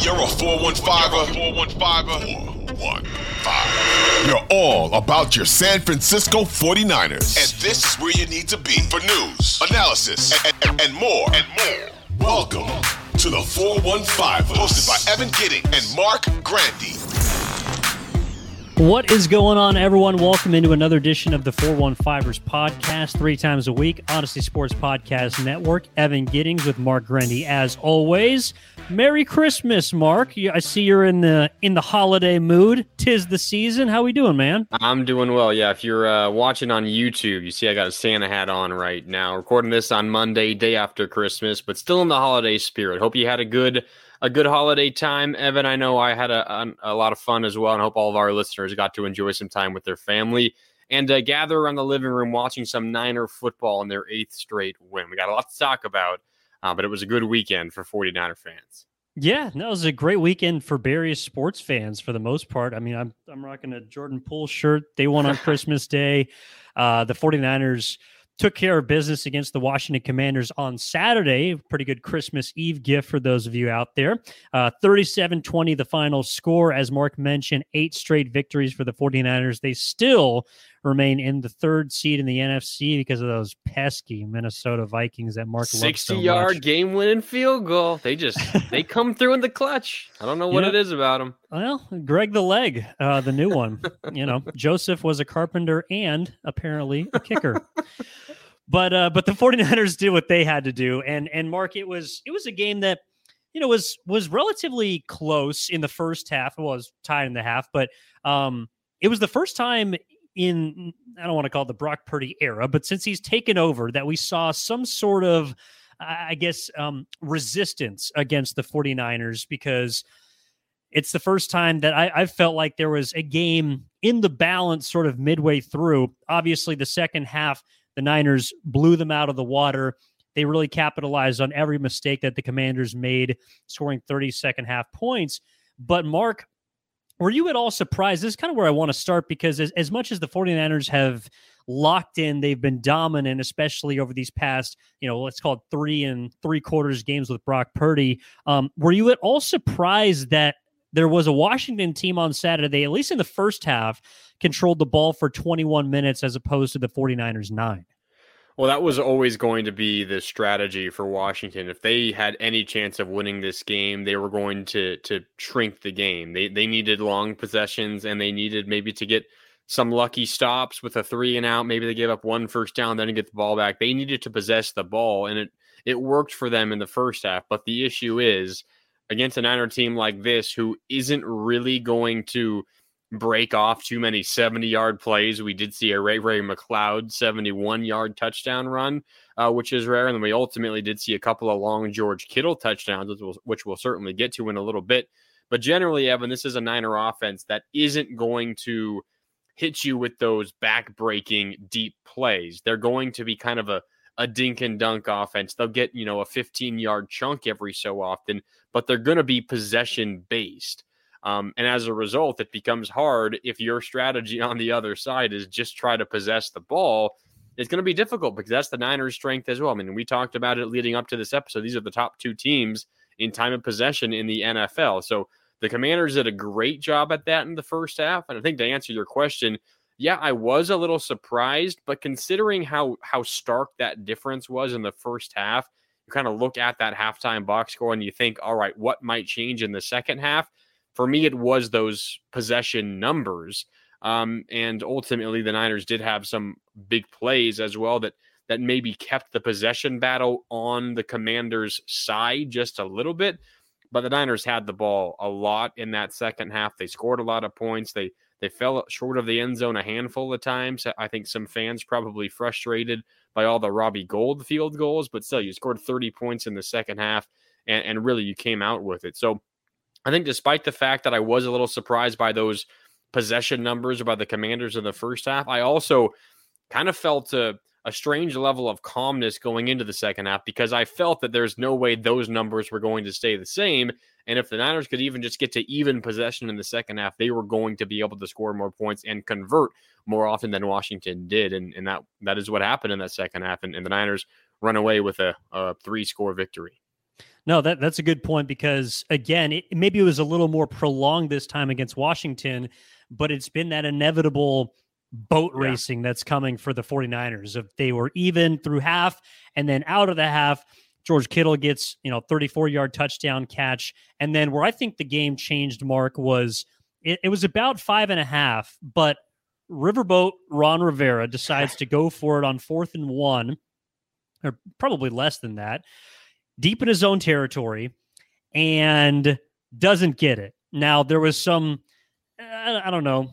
You're a 415er, 415. You're all about your San Francisco 49ers. And this is where you need to be for news, analysis, and, and, and more. And more. Welcome to the 415, hosted by Evan Gidding and Marc Grandi. What is going on, everyone? Welcome into another edition of the 415ers podcast, three times a week, Audacy Sports Podcast Network. Evan Giddings with Marc Grandi, as always. Merry Christmas, Marc. I see you're in the in the holiday mood. Tis the season. How we doing, man? I'm doing well. Yeah, if you're uh, watching on YouTube, you see I got a Santa hat on right now. Recording this on Monday, day after Christmas, but still in the holiday spirit. Hope you had a good a good holiday time. Evan, I know I had a, a, lot of fun as well, and hope all of our listeners got to enjoy some time with their family and uh, gather around the living room watching some Niner football in their eighth straight win. We got a lot to talk about, uh, but it was a good weekend for 49er fans. Yeah, that was a great weekend for various sports fans for the most part. I mean, I'm I'm rocking a Jordan Poole shirt. They won on Christmas Day. Uh, the 49ers took care of business against the Washington Commanders on Saturday. Pretty good Christmas Eve gift for those of you out there. Uh, 37 uh, 20, the final score. As Marc mentioned, eight straight victories for the 49ers. They still remain in the third seed in the NFC because of those pesky Minnesota Vikings that Mark 60 so yard game winning field goal. They just they come through in the clutch. I don't know what it is about them. Well, Greg the leg, uh, the new one. you know, Joseph was a carpenter and apparently a kicker. but uh, but the 49ers did what they had to do and and Marc it was it was a game that you know was was relatively close in the first half well, it was tied in the half but um it was the first time in I don't want to call it the Brock Purdy era but since he's taken over that we saw some sort of I guess um resistance against the 49ers because it's the first time that I, I felt like there was a game in the balance sort of midway through. Obviously, the second half the Niners blew them out of the water. They really capitalized on every mistake that the Commanders made, scoring 30 second half points. But, Marc, were you at all surprised? This is kind of where I want to start because as, as much as the 49ers have locked in, they've been dominant, especially over these past, you know, let's call it three and three quarters games with Brock Purdy. Um, were you at all surprised that there was a Washington team on Saturday, at least in the first half, controlled the ball for 21 minutes as opposed to the 49ers nine. Well, that was always going to be the strategy for Washington. If they had any chance of winning this game, they were going to to shrink the game. They they needed long possessions and they needed maybe to get some lucky stops with a three and out. Maybe they gave up one first down, then get the ball back. They needed to possess the ball, and it it worked for them in the first half. But the issue is against a Niner team like this, who isn't really going to break off too many 70 yard plays. We did see a Ray Ray McCloud 71 yard touchdown run, uh, which is rare. And then we ultimately did see a couple of long George Kittle touchdowns, which we'll, which we'll certainly get to in a little bit. But generally, Evan, this is a Niner offense that isn't going to hit you with those back breaking deep plays. They're going to be kind of a a dink and dunk offense. They'll get, you know, a 15 yard chunk every so often, but they're going to be possession based. Um, and as a result, it becomes hard if your strategy on the other side is just try to possess the ball. It's going to be difficult because that's the Niners' strength as well. I mean, we talked about it leading up to this episode. These are the top two teams in time of possession in the NFL. So the Commanders did a great job at that in the first half. And I think to answer your question, yeah, I was a little surprised, but considering how how stark that difference was in the first half, you kind of look at that halftime box score and you think, all right, what might change in the second half? For me, it was those possession numbers. Um, and ultimately, the Niners did have some big plays as well that that maybe kept the possession battle on the Commanders' side just a little bit. but the Niners had the ball a lot in that second half. They scored a lot of points. They they fell short of the end zone a handful of times. I think some fans probably frustrated by all the Robbie Gould field goals, but still, you scored 30 points in the second half, and, and really you came out with it. So I think despite the fact that I was a little surprised by those possession numbers by the commanders in the first half, I also kind of felt a, a strange level of calmness going into the second half because I felt that there's no way those numbers were going to stay the same. And if the Niners could even just get to even possession in the second half, they were going to be able to score more points and convert more often than Washington did. And, and that that is what happened in that second half. And, and the Niners run away with a, a three score victory. No, that that's a good point because again, it, maybe it was a little more prolonged this time against Washington, but it's been that inevitable boat yeah. racing that's coming for the 49ers. If they were even through half and then out of the half, George Kittle gets, you know, 34 yard touchdown catch. And then where I think the game changed, Marc, was it, it was about five and a half, but Riverboat Ron Rivera decides to go for it on fourth and one, or probably less than that deep in his own territory and doesn't get it. Now, there was some, I don't know,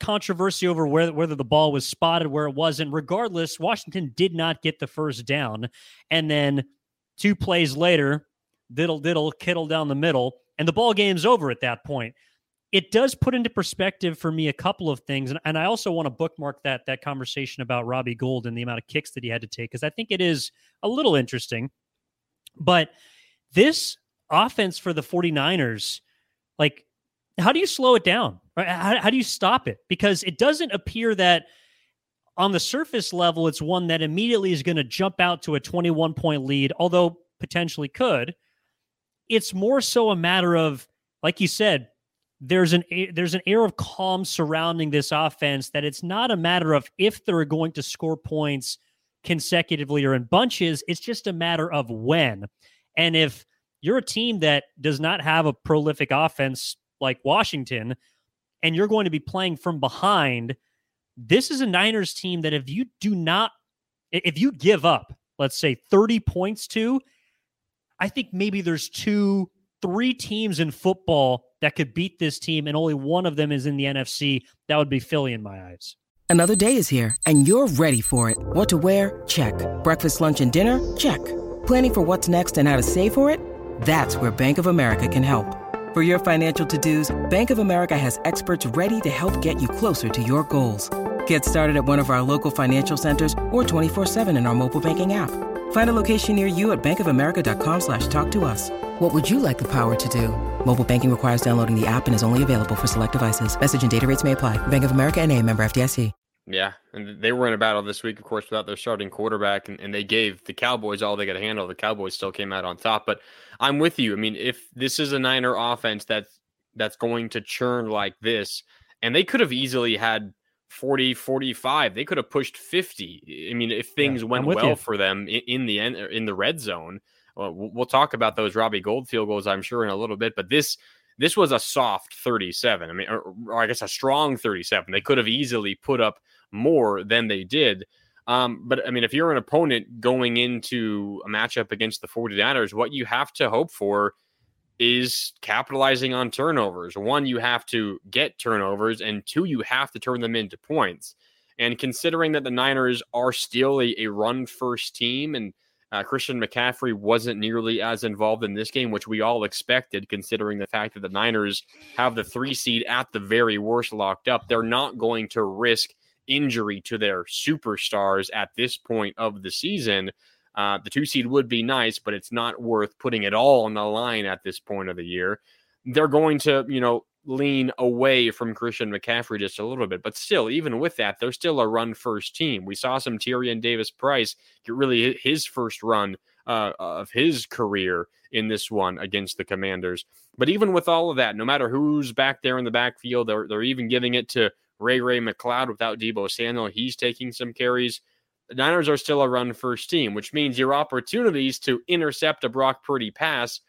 controversy over whether, whether the ball was spotted, where it wasn't. Regardless, Washington did not get the first down. And then two plays later, diddle diddle, Kittle down the middle, and the ball game's over at that point. It does put into perspective for me a couple of things, and, and I also want to bookmark that that conversation about Robbie Gould and the amount of kicks that he had to take because I think it is a little interesting. But this offense for the 49ers, like, how do you slow it down? Uh, how, how do you stop it? Because it doesn't appear that on the surface level, it's one that immediately is going to jump out to a 21 point lead, although potentially could. It's more so a matter of, like you said, there's an there's an air of calm surrounding this offense that it's not a matter of if they're going to score points consecutively or in bunches. It's just a matter of when. And if you're a team that does not have a prolific offense like Washington, and you're going to be playing from behind, this is a Niners team that if you do not, if you give up, let's say 30 points to, I think maybe there's two, three teams in football that could beat this team, and only one of them is in the NFC. That would be Philly in my eyes. Another day is here, and you're ready for it. What to wear? Check. Breakfast, lunch, and dinner? Check. Planning for what's next and how to save for it? That's where Bank of America can help. For your financial to-dos, Bank of America has experts ready to help get you closer to your goals. Get started at one of our local financial centers or 24-7 in our mobile banking app. Find a location near you at bankofamerica.com slash talk to us. What would you like the power to do? Mobile banking requires downloading the app and is only available for select devices. Message and data rates may apply. Bank of America and a member FDIC. Yeah, and they were in a battle this week, of course, without their starting quarterback, and, and they gave the Cowboys all they could handle. The Cowboys still came out on top, but I'm with you. I mean, if this is a Niner offense that's that's going to churn like this, and they could have easily had 40, 45, they could have pushed 50. I mean, if things yeah, went well you. for them in, in the end in the red zone, well, we'll talk about those Robbie Gould field goals, I'm sure, in a little bit. But this this was a soft 37. I mean, or, or I guess a strong 37. They could have easily put up more than they did. Um, but I mean, if you're an opponent going into a matchup against the 49ers, what you have to hope for is capitalizing on turnovers. One, you have to get turnovers, and two, you have to turn them into points. And considering that the Niners are still a, a run first team and uh, Christian McCaffrey wasn't nearly as involved in this game, which we all expected, considering the fact that the Niners have the three seed at the very worst locked up. They're not going to risk injury to their superstars at this point of the season. Uh, the two seed would be nice, but it's not worth putting it all on the line at this point of the year. They're going to, you know, lean away from Christian McCaffrey just a little bit. But still, even with that, they're still a run first team. We saw some Tyrion Davis Price get really his first run uh, of his career in this one against the Commanders. But even with all of that, no matter who's back there in the backfield, they're, they're even giving it to Ray Ray McCloud without Deebo Samuel. He's taking some carries. The Niners are still a run first team, which means your opportunities to intercept a Brock Purdy pass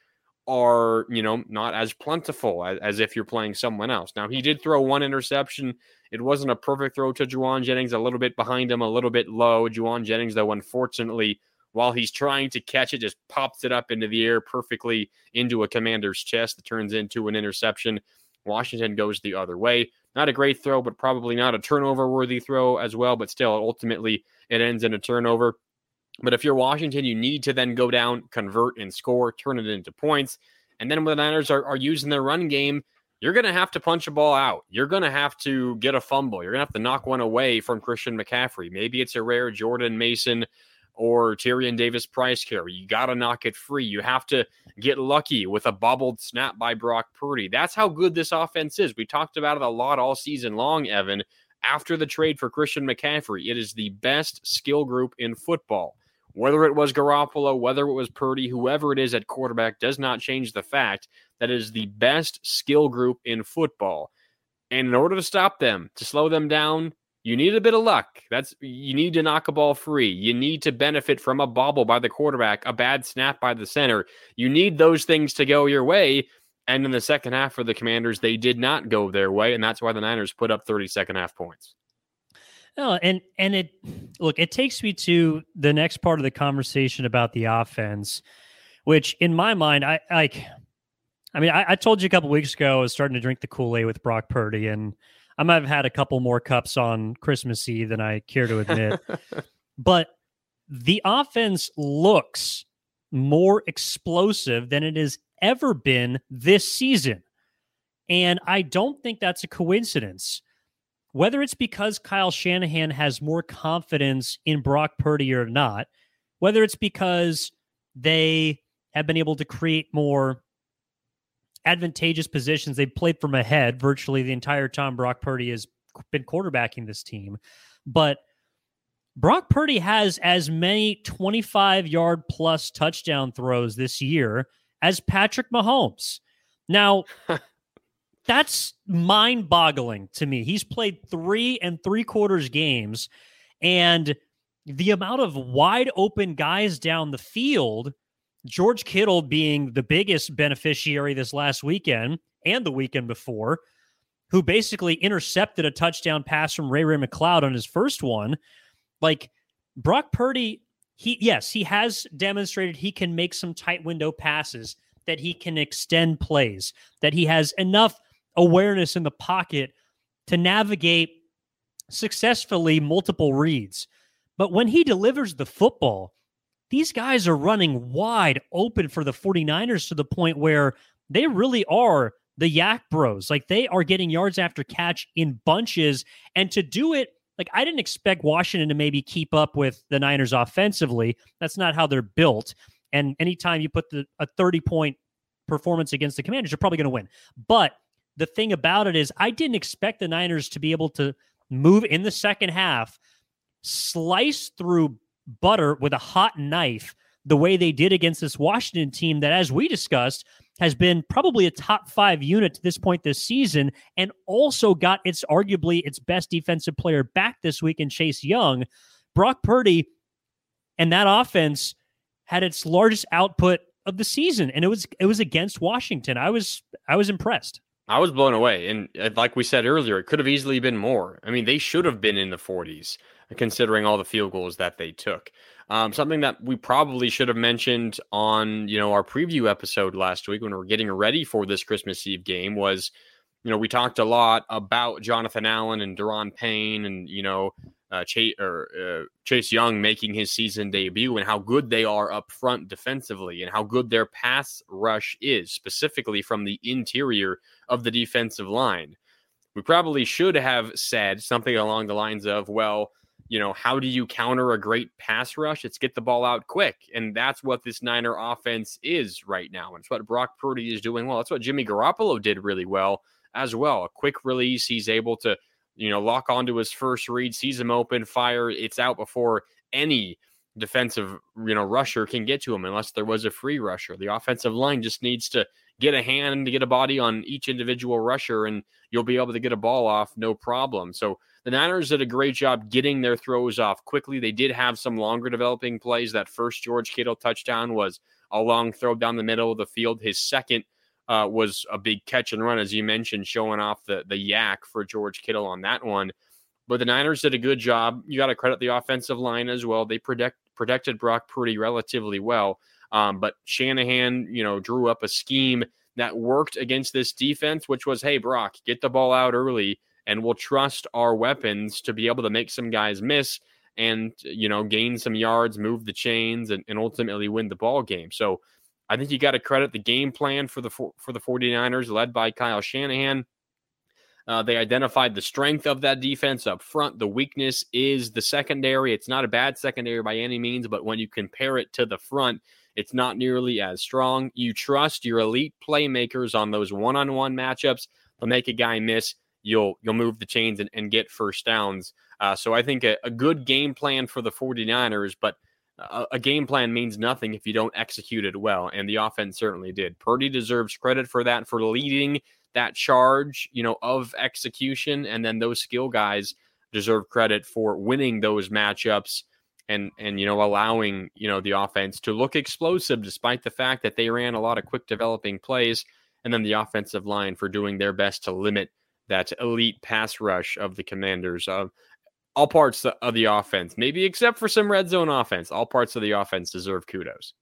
are, you know, not as plentiful as, as, if you're playing someone else. Now, he did throw one interception. It wasn't a perfect throw to Jauan Jennings, a little bit behind him, a little bit low. Jauan Jennings, though, unfortunately, while he's trying to catch it, just pops it up into the air perfectly into a commander's chest that turns into an interception. Washington goes the other way. Not a great throw, but probably not a turnover worthy throw as well. But still, ultimately, it ends in a turnover. But if you're Washington, you need to then go down, convert, and score, turn it into points. And then when the Niners are, are using their run game, you're going to have to punch a ball out. You're going to have to get a fumble. You're going to have to knock one away from Christian McCaffrey. Maybe it's a rare Jordan Mason or Tyrion Davis Price carry. You got to knock it free. You have to get lucky with a bobbled snap by Brock Purdy. That's how good this offense is. We talked about it a lot all season long, Evan. After the trade for Christian McCaffrey, it is the best skill group in football. Whether it was Garoppolo, whether it was Purdy, whoever it is at quarterback does not change the fact that is the best skill group in football. And in order to stop them, to slow them down, you need a bit of luck. That's you need to knock a ball free. You need to benefit from a bobble by the quarterback, a bad snap by the center. You need those things to go your way. And in the second half for the Commanders, they did not go their way, and that's why the Niners put up 30 second half points. No, and and it look, it takes me to the next part of the conversation about the offense, which in my mind, I like. I mean, I, I told you a couple weeks ago I was starting to drink the Kool Aid with Brock Purdy, and I might have had a couple more cups on Christmas Eve than I care to admit. but the offense looks more explosive than it has ever been this season, and I don't think that's a coincidence whether it's because Kyle Shanahan has more confidence in Brock Purdy or not, whether it's because they have been able to create more advantageous positions, they've played from ahead virtually the entire time Brock Purdy has been quarterbacking this team. But Brock Purdy has as many 25 yard plus touchdown throws this year as Patrick Mahomes. Now, that's mind boggling to me. He's played three and three quarters games, and the amount of wide open guys down the field, George Kittle being the biggest beneficiary this last weekend and the weekend before, who basically intercepted a touchdown pass from Ray Ray McCloud on his first one. Like Brock Purdy, he yes, he has demonstrated he can make some tight window passes, that he can extend plays, that he has enough awareness in the pocket to navigate successfully multiple reads. But when he delivers the football, these guys are running wide open for the 49ers to the point where they really are the YAC bros. Like they are getting yards after catch in bunches. And to do it, like I didn't expect Washington to maybe keep up with the Niners offensively. That's not how they're built. And anytime you put the, a 30 point performance against the Commanders, you're probably going to win. But the thing about it is, I didn't expect the Niners to be able to move in the second half, slice through butter with a hot knife the way they did against this Washington team that, as we discussed, has been probably a top five unit to this point this season, and also got its arguably its best defensive player back this week in Chase Young. Brock Purdy and that offense had its largest output of the season, and it was it was against Washington. I was I was impressed. I was blown away. And uh, like we said earlier, it could have easily been more. I mean, they should have been in the 40s, considering all the field goals that they took. Um, something that we probably should have mentioned on, you know, our preview episode last week when we are getting ready for this Christmas Eve game was, you know, we talked a lot about Jonathan Allen and Daron Payne and, you know, uh, Chase or uh, Chase Young making his season debut and how good they are up front defensively and how good their pass rush is, specifically from the interior of the defensive line. We probably should have said something along the lines of, well, you know, how do you counter a great pass rush? It's get the ball out quick. And that's what this Niner offense is right now. And it's what Brock Purdy is doing well. That's what Jimmy Garoppolo did really well as well. A quick release. He's able to you know, lock onto his first read, sees him open, fire, it's out before any defensive, you know, rusher can get to him unless there was a free rusher. The offensive line just needs to get a hand to get a body on each individual rusher and you'll be able to get a ball off no problem. So the Niners did a great job getting their throws off quickly. They did have some longer developing plays. That first George Kittle touchdown was a long throw down the middle of the field. His second uh, was a big catch and run, as you mentioned, showing off the the YAC for George Kittle on that one. But the Niners did a good job. You got to credit the offensive line as well. They protect protected Brock Purdy relatively well. Um, but Shanahan, you know, drew up a scheme that worked against this defense, which was, hey, Brock, get the ball out early, and we'll trust our weapons to be able to make some guys miss and you know gain some yards, move the chains, and, and ultimately win the ball game. So I think you got to credit the game plan for the for the 49ers, led by Kyle Shanahan. Uh, they identified the strength of that defense up front. The weakness is the secondary. It's not a bad secondary by any means, but when you compare it to the front, it's not nearly as strong. You trust your elite playmakers on those one-on-one matchups. They'll make a guy miss. You'll you'll move the chains and, and get first downs. Uh, so I think a, a, good game plan for the 49ers, but a, a, game plan means nothing if you don't execute it well. And the offense certainly did. Purdy deserves credit for that, for leading that charge, you know, of execution. And then those skill guys deserve credit for winning those matchups and and you know allowing you know the offense to look explosive despite the fact that they ran a lot of quick developing plays and then the offensive line for doing their best to limit that elite pass rush of the commanders of all parts of the offense, maybe except for some red zone offense. All parts of the offense deserve kudos.